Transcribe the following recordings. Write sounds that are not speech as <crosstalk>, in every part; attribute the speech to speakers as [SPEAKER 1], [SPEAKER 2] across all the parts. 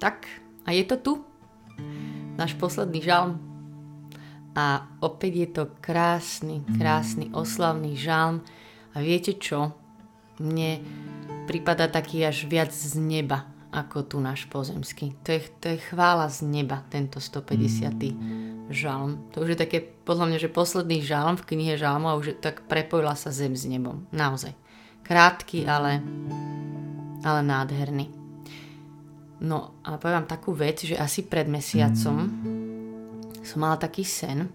[SPEAKER 1] Tak, a je to tu. Náš posledný žalm. A opäť je to krásny, krásny oslavný žalm. A viete čo? Mne prípada taký až viac z neba, ako tu náš pozemský. To je, to je chvála z neba, tento 150. žalm. To už je také, podľa mňa, že posledný žalm v knihe žalmu a už tak prepojila sa zem s nebom. Naozaj. Krátky, ale, ale nádherný. No a poviem takú vec, že asi pred mesiacom som mala taký sen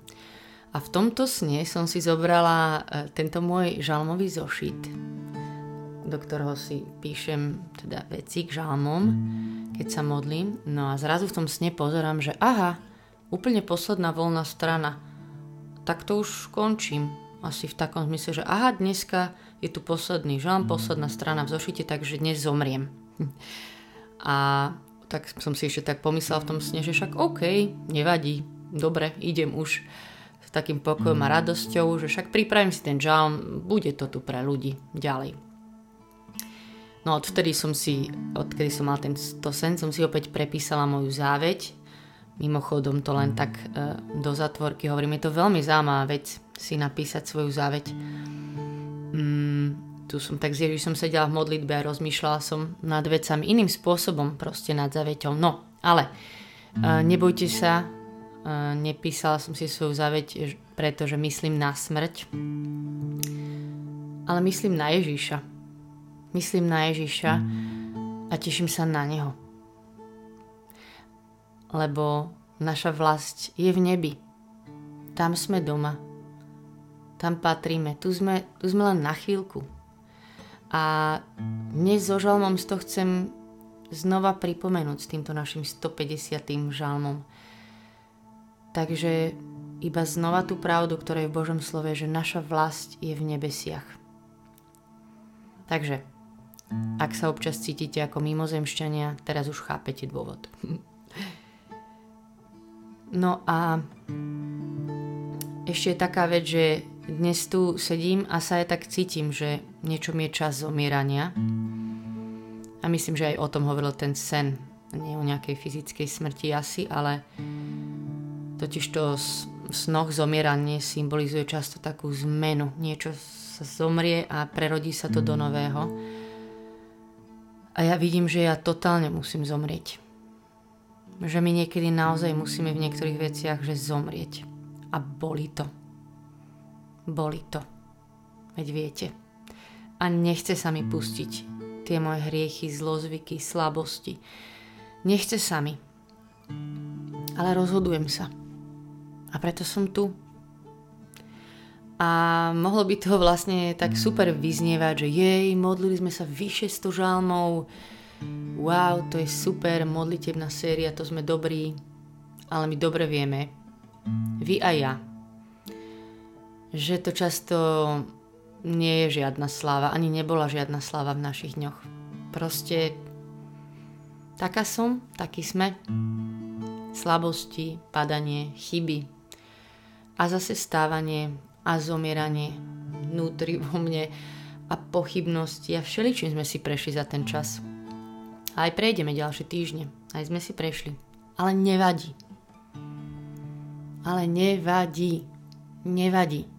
[SPEAKER 1] a v tomto sne som si zobrala e, tento môj žalmový zošit, do ktorého si píšem teda veci k žalmom, keď sa modlím. No a zrazu v tom sne pozerám, že aha, úplne posledná voľná strana. Tak to už končím. Asi v takom zmysle, že aha, dneska je tu posledný žalm, posledná strana v zošite, takže dnes zomriem. <laughs> A tak som si ešte tak pomyslel v tom sne, že však OK, nevadí, dobre, idem už s takým pokojom a radosťou, že však pripravím si ten žalm, bude to tu pre ľudí ďalej. No odvtedy som si, odkedy som mal tento sen, som si opäť prepísala moju záveď. Mimochodom to len tak e, do zatvorky hovorím, je to veľmi zaujímavá vec si napísať svoju záveď. Mm, tu som tak zježiš, som sedela v modlitbe a rozmýšľala som nad vecami iným spôsobom, proste nad zaveťou. No, ale uh, nebojte sa, uh, nepísala som si svoju zaveť, pretože myslím na smrť, ale myslím na Ježíša. Myslím na Ježíša a teším sa na Neho. Lebo naša vlast je v nebi. Tam sme doma. Tam patríme. Tu sme, tu sme len na chvíľku a dnes so žalmom to chcem znova pripomenúť s týmto našim 150. žalmom. Takže iba znova tú pravdu, ktorá je v Božom slove, že naša vlast je v nebesiach. Takže, ak sa občas cítite ako mimozemšťania, teraz už chápete dôvod. <laughs> No a ešte je taká vec, že dnes tu sedím a sa aj tak cítim, že niečo mi je čas zomierania. A myslím, že aj o tom hovoril ten sen. Nie o nejakej fyzickej smrti asi, ale totiž to v snoch zomieranie symbolizuje často takú zmenu. Niečo sa zomrie a prerodí sa to do nového. A ja vidím, že ja totálne musím zomrieť. Že my niekedy naozaj musíme v niektorých veciach že zomrieť. A boli to. Boli to. Veď viete. A nechce sa mi pustiť tie moje hriechy, zlozvyky, slabosti. Nechce sa mi. Ale rozhodujem sa. A preto som tu. A mohlo by to vlastne tak super vyznievať, že jej, modlili sme sa vyše 100 žalmov, wow, to je super, modlitebná séria, to sme dobrí, ale my dobre vieme, vy a ja, že to často nie je žiadna sláva, ani nebola žiadna sláva v našich dňoch. Proste taká som, taký sme. Slabosti, padanie, chyby a zase stávanie a zomieranie vnútri vo mne a pochybnosti a všeličím sme si prešli za ten čas. A aj prejdeme ďalšie týždne. Aj sme si prešli. Ale nevadí. Ale nevadí. Nevadí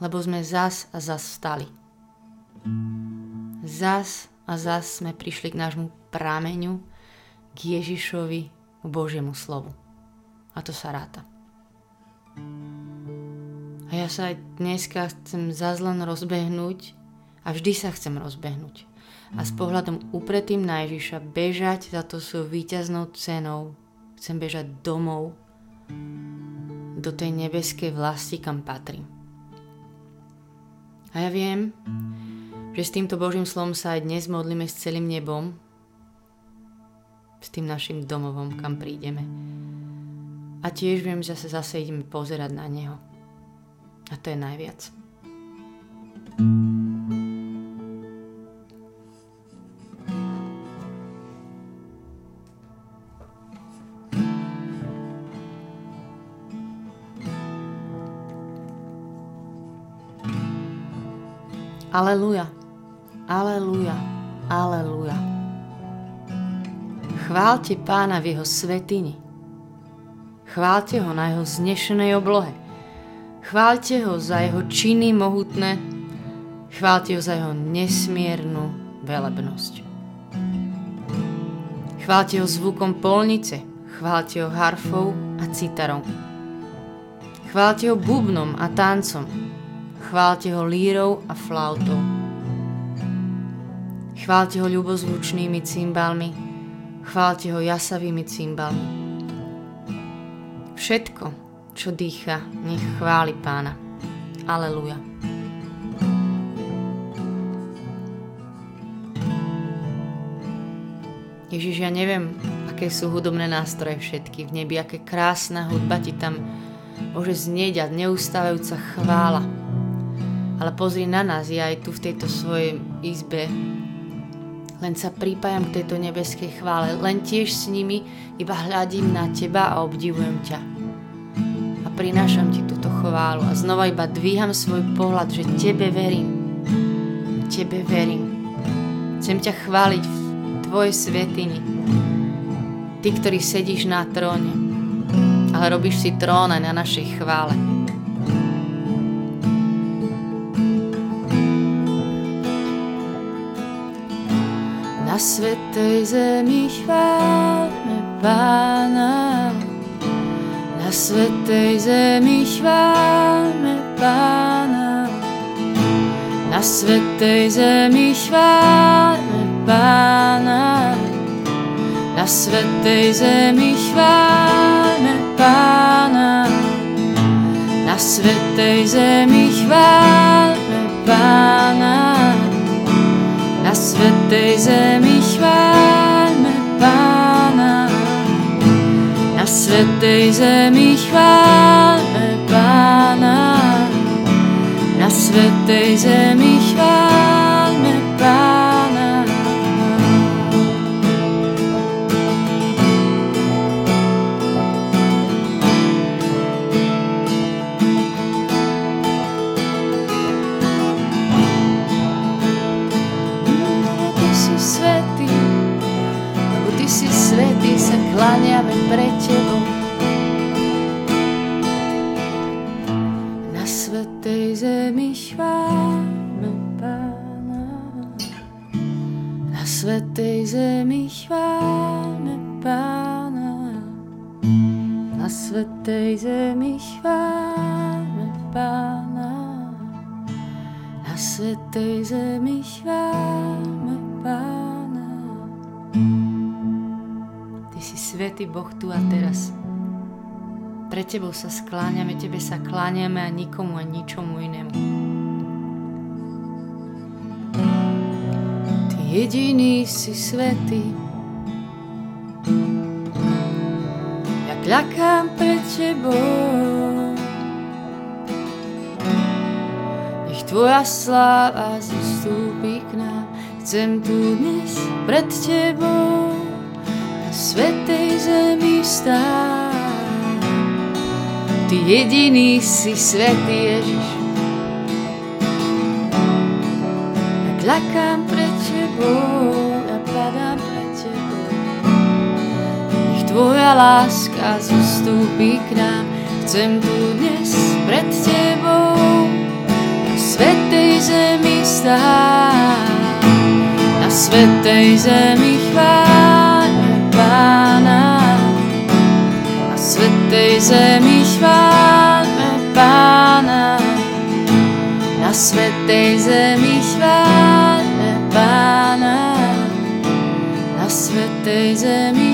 [SPEAKER 1] lebo sme zas a zas vstali. Zas a zas sme prišli k nášmu prámeňu, k Ježišovi, k Božiemu slovu. A to sa ráta. A ja sa aj dneska chcem zas len rozbehnúť a vždy sa chcem rozbehnúť. A s pohľadom upretým na Ježiša bežať za to svojou víťaznou cenou. Chcem bežať domov do tej nebeskej vlasti, kam patrím. A ja viem, že s týmto Božím slovom sa aj dnes modlíme s celým nebom, s tým našim domovom, kam prídeme. A tiež viem, že sa zase ideme pozerať na Neho. A to je najviac. Aleluja, aleluja, aleluja. Chválte pána v jeho svetini. Chválte ho na jeho znešenej oblohe. Chválte ho za jeho činy mohutné. Chválte ho za jeho nesmiernu velebnosť. Chválte ho zvukom polnice. Chválte ho harfou a citarom. Chválte ho bubnom a tancom. Chválte ho lírou a flautou. Chválte ho ľubozvučnými cymbalmi. Chválte ho jasavými cymbalmi. Všetko, čo dýcha, nech chváli pána. Aleluja. Ježiš, ja neviem, aké sú hudobné nástroje všetky v nebi, aké krásna hudba ti tam môže znieť a neustávajúca chvála. Ale pozri na nás, ja aj tu v tejto svojej izbe len sa pripájam k tejto nebeskej chvále, len tiež s nimi iba hľadím na teba a obdivujem ťa. A prinášam ti túto chválu a znova iba dvíham svoj pohľad, že tebe verím. Tebe verím. Chcem ťa chváliť v tvojej svetini. Ty, ktorý sedíš na tróne, ale robíš si trón aj na našej chvále. Svetej zemi chválme Pána. Na svetej zemi chválme Pána. Na svetej zemi chválme Pána. Na svetej zemi chválme Pána. Na svetej zemi chválme Pána. Na svetej zemi chváľme Pána. Na svetej zemi chváľme Pána. Na svetej zemi chváľme svetej zemi chváľme Pána. Svetý Boh tu a teraz. Pre Tebou sa skláňame, Tebe sa kláňame a nikomu a ničomu inému. Ty jediný si svetý. Ja kľakám pred Tebou. Tvoja sláva zostúpi k nám. Chcem tu dnes pred Tebou svetej zemi stáť. Ty jediný si svetý Ježiš. Ja kľakám pred Tebou, ja padám pred Tebou. Nech Tvoja láska zostúpi k nám. Chcem tu dnes pred Tebou na svetej zemi stáť. Na svetej zemi chváť Pána. Na svetej zemi chváľme Pána. Na svetej zemi chváľme Pána. Na svetej zemi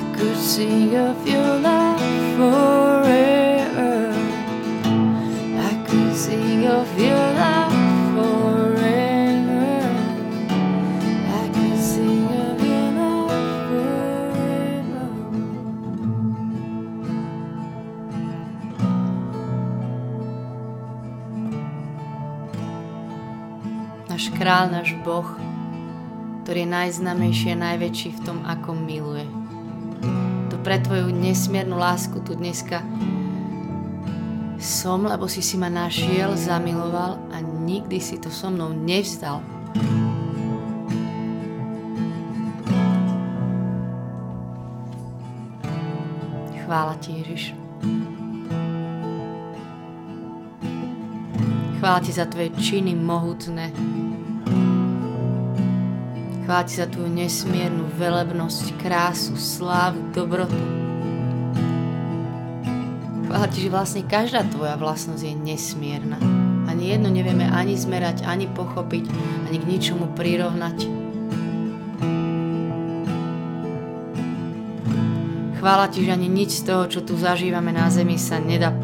[SPEAKER 1] I could sing of your love forever. I could sing of your love forever. I could sing of your love forever. náš král, náš Boh, ktorý je najznamejší a najväčší v tom, ako miluje. Pre tvoju nesmiernu lásku tu dneska som, lebo si si ma našiel, zamiloval a nikdy si to so mnou nevzdal. Chvála ti, Ježiš. Chvála ti za tvoje činy mohutné. Ti za tvoju nesmiernu velebnosť, krásu, slávu, dobrotu. Chvála ti, že vlastne každá tvoja vlastnosť je nesmierna. Ani jedno nevieme ani zmerať, ani pochopiť, ani k ničomu prirovnať. Chvála ti, že ani nič z toho, čo tu zažívame na zemi, sa nedá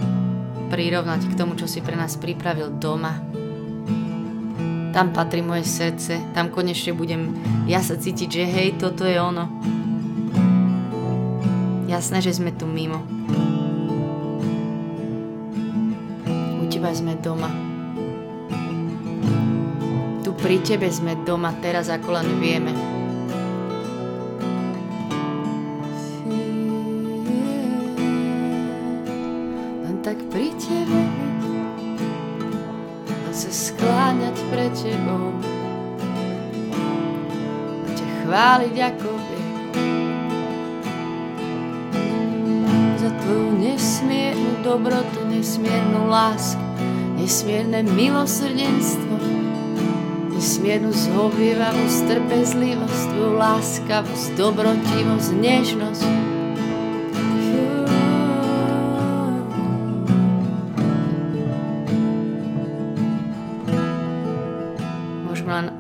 [SPEAKER 1] prirovnať k tomu, čo si pre nás pripravil doma. Tam patrí moje srdce, tam konečne budem ja sa cítiť, že hej, toto je ono. Jasné, že sme tu mimo. teba sme doma. Tu pri tebe sme doma teraz, ako len vieme. Len tak pri tebe skláňať pred tebou ťa chváliť ako za tvoju nesmiernu dobrotu, nesmiernu lásku nesmierne milosrdenstvo, nesmiernu zhovievavosť, trpezlivosť, tvoju láskavosť, dobrotivosť, nežnosť.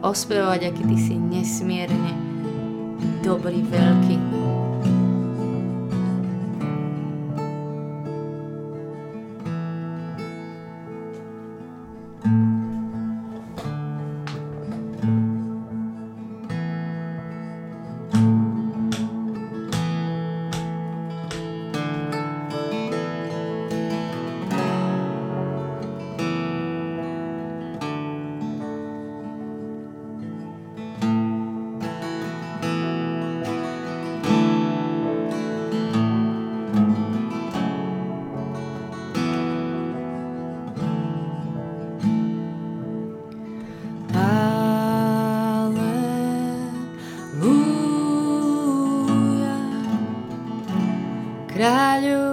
[SPEAKER 1] Ospevovať, aký ty si nesmierne dobrý, veľký, Kráľu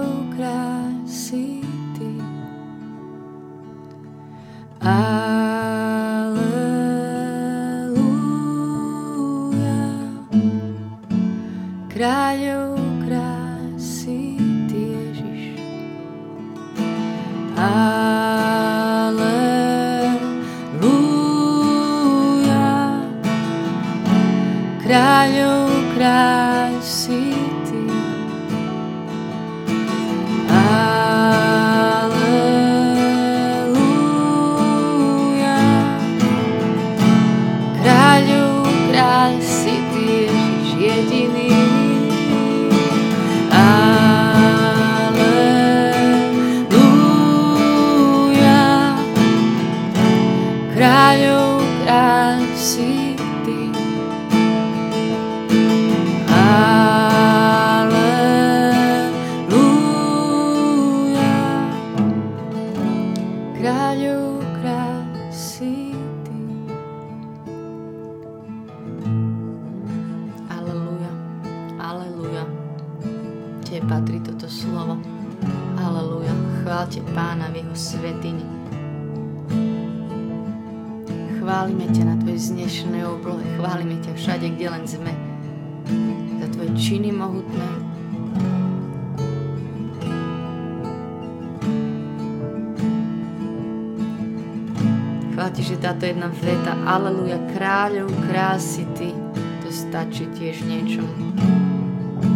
[SPEAKER 1] táto jedna veta, aleluja, kráľov krásy ty, to stačí tiež niečo.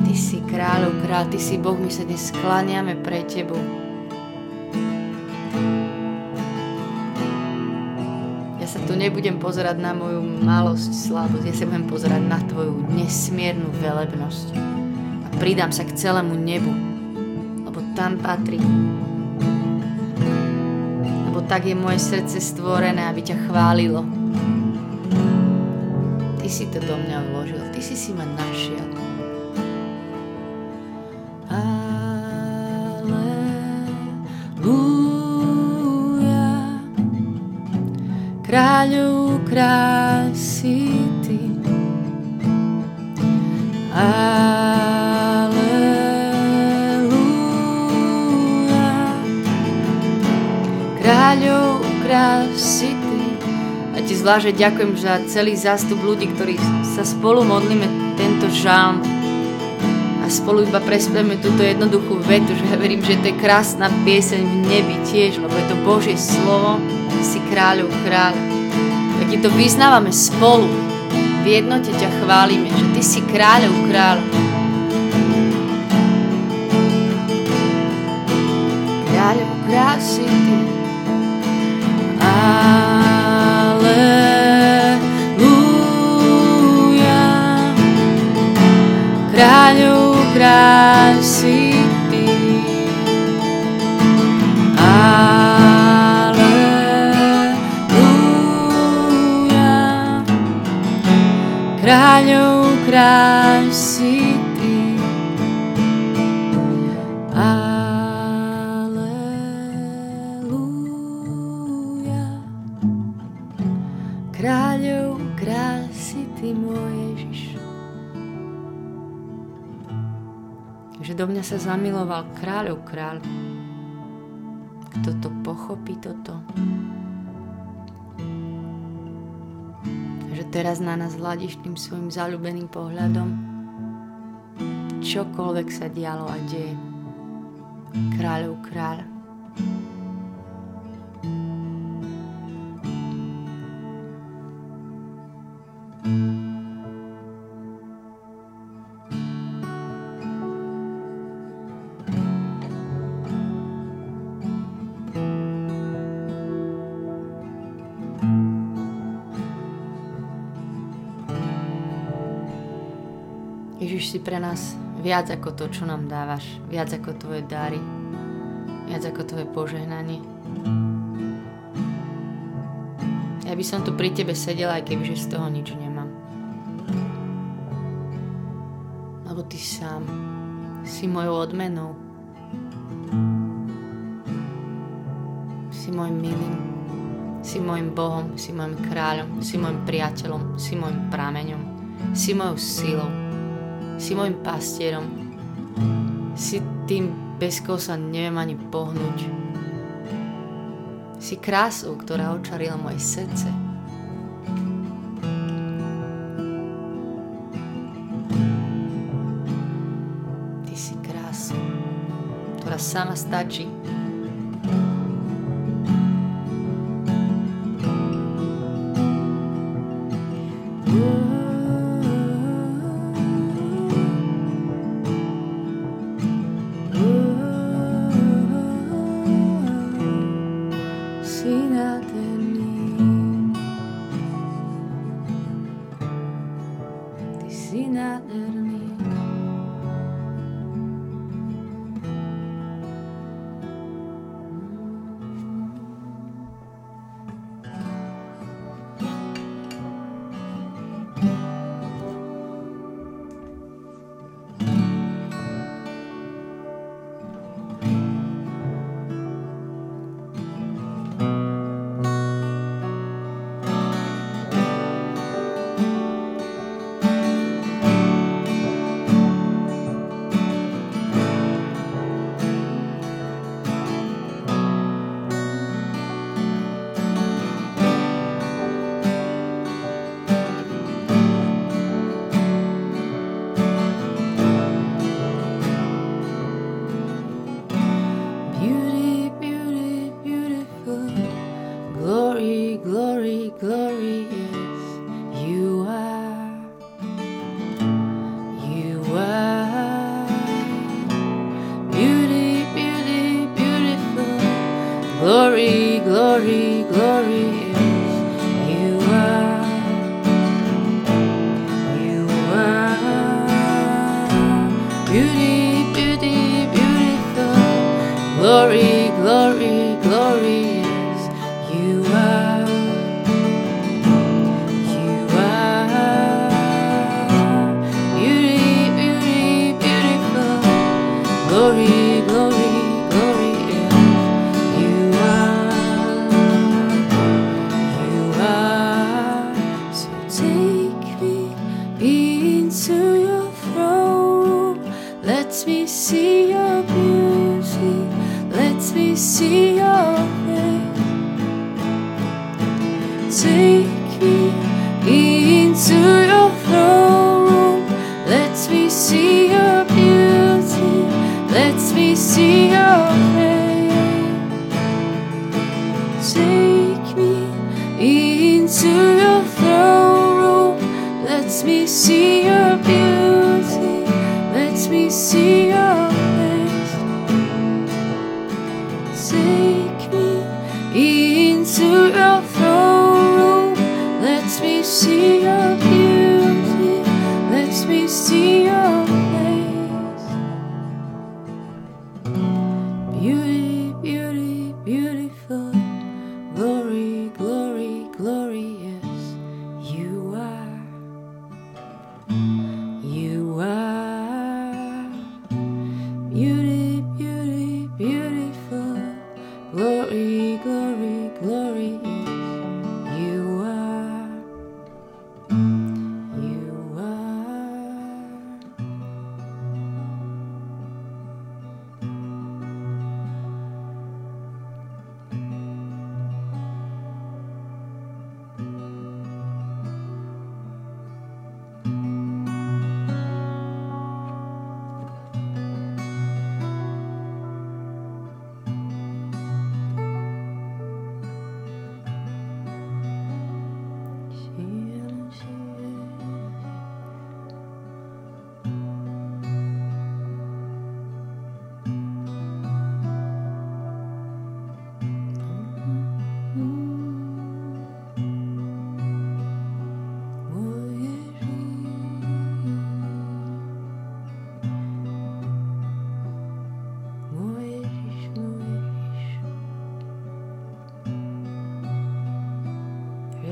[SPEAKER 1] Ty si kráľov kráľ, ty si Boh, my sa dnes skláňame pre tebou. Ja sa tu nebudem pozerať na moju malosť, slabosť, ja sa budem pozerať na tvoju nesmiernu velebnosť. A pridám sa k celému nebu, lebo tam patrí tak je moje srdce stvorené, aby ťa chválilo. Ty si to do mňa vložil, Ty si si ma našiel. Aleluja, kráľov krásy Ty. Aleluja, krásy Ty. A Ti zvlášť ďakujem za celý zástup ľudí, ktorí sa spolu modlíme tento žalm a spolu iba prespieme túto jednoduchú vetu, že ja verím, že to je krásna pieseň v nebi tiež, lebo je to Božie slovo, si kráľov kráľ. Tak ti to vyznávame spolu, v jednote ťa chválime, že Ty si kráľov kráľ. Kráľov krásy Ty. Aleluja. Kráľov krásy zamiloval kráľov kráľ. Kto to pochopí toto? Že teraz na nás hľadíš tým svojim zalúbeným pohľadom. Čokoľvek sa dialo a deje. Kráľov kráľ. Si pre nás viac ako to, čo nám dávaš, viac ako tvoje dary, viac ako tvoje požehnanie. Ja by som tu pri tebe sedela, aj kebyže z toho nič nemám. Lebo ty sám si mojou odmenou. Si môjim milým. Si môjim Bohom, si môjim kráľom, si môjim priateľom, si môjim prameňom, si mojou silou si môjim pastierom. Si tým, bez koho sa neviem ani pohnúť. Si krásou, ktorá očarila moje srdce. Ty si krásou, ktorá sama stačí. Si nádherný. Ty Story.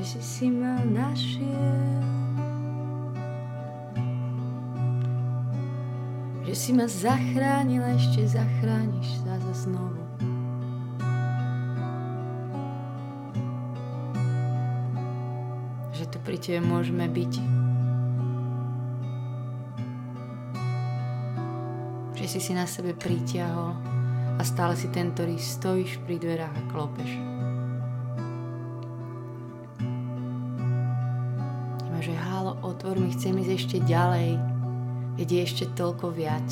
[SPEAKER 1] Si ma našiel. Že si ma zachránila, ešte zachrániš sa za znovu. Že tu pri tebe môžeme byť. Že si si na sebe pritiahol a stále si ten, ktorý stojíš pri dverách a klopeš. Otvor mi, chcem ísť ešte ďalej, veď je ešte toľko viac.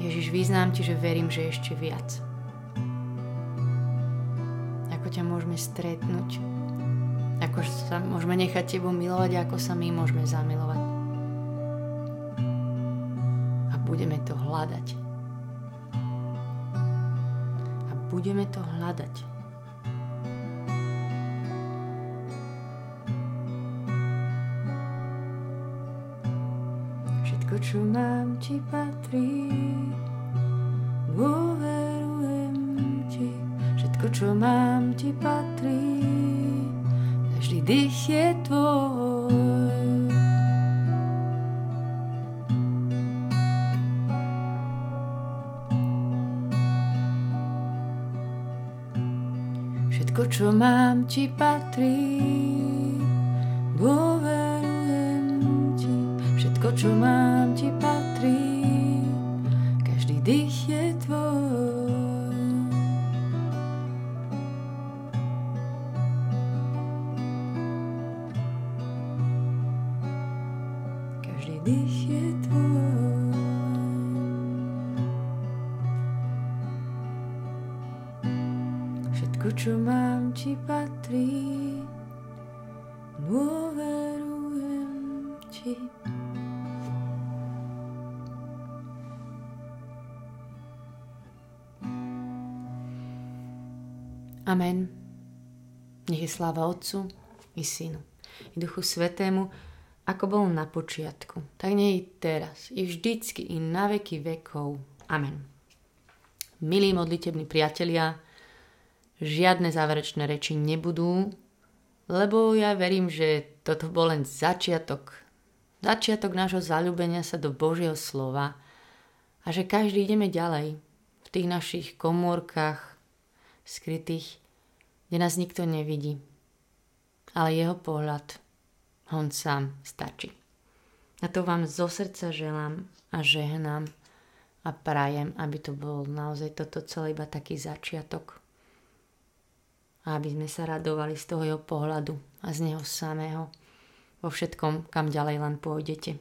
[SPEAKER 1] Ježiš, vyznám ti, že verím, že ešte viac. Ako ťa môžeme stretnúť, ako sa môžeme nechať tebou milovať, ako sa my môžeme zamilovať. A budeme to hľadať. A budeme to hľadať. Čo mám ti patrí. Dôverujem ti, všetko čo mám ti patrí. Každý dých je tvoj. Všetko čo mám ti patrí. Všetko čo mám Amen. Nech je sláva Otcu i Synu i Duchu Svetému, ako bol na počiatku, tak nie i teraz, i vždycky, i na veky vekov. Amen. Milí modlitební priatelia, žiadne záverečné reči nebudú, lebo ja verím, že toto bol len začiatok. Začiatok nášho zalúbenia sa do Božieho slova a že každý ideme ďalej v tých našich komórkach, skrytých, kde nás nikto nevidí. Ale jeho pohľad, on sám stačí. A to vám zo srdca želám a žehnám a prajem, aby to bol naozaj toto celé iba taký začiatok. a aby sme sa radovali z toho jeho pohľadu a z neho samého vo všetkom, kam ďalej len pôjdete.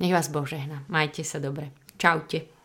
[SPEAKER 1] Nech vás Boh žehna. Majte sa dobre. Čaute.